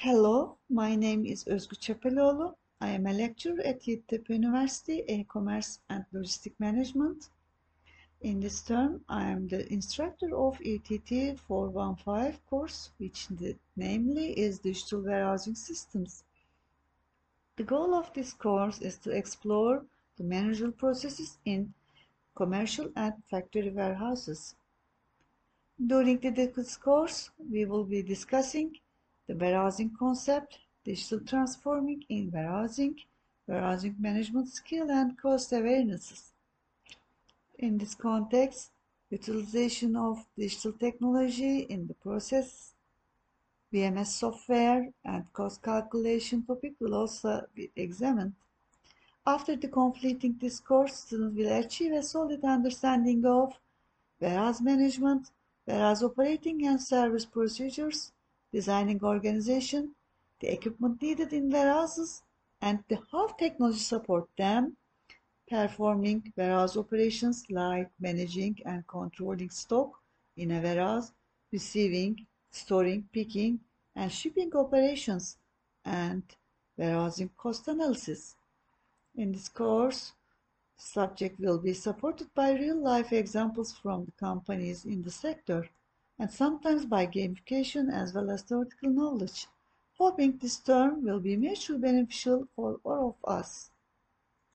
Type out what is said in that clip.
Hello, my name is Özgü Çepeloğlu. I am a lecturer at Yeditepe University, E-Commerce and Logistic Management. In this term, I am the instructor of ETT 415 course, which the, namely is Digital Warehousing Systems. The goal of this course is to explore the managerial processes in commercial and factory warehouses. During the this course, we will be discussing the warehousing concept, digital transforming in warehousing, warehousing management skill and cost awarenesses. In this context, utilization of digital technology in the process, WMS software and cost calculation topic will also be examined. After the completing this course, students will achieve a solid understanding of warehouse management, warehouse operating and service procedures, designing organization, the equipment needed in warehouses, and the how technology support them, performing warehouse operations like managing and controlling stock in a warehouse, receiving, storing, picking, and shipping operations, and warehousing cost analysis. In this course, the subject will be supported by real-life examples from the companies in the sector and sometimes by gamification as well as theoretical knowledge, hoping this term will be mutually beneficial for all of us.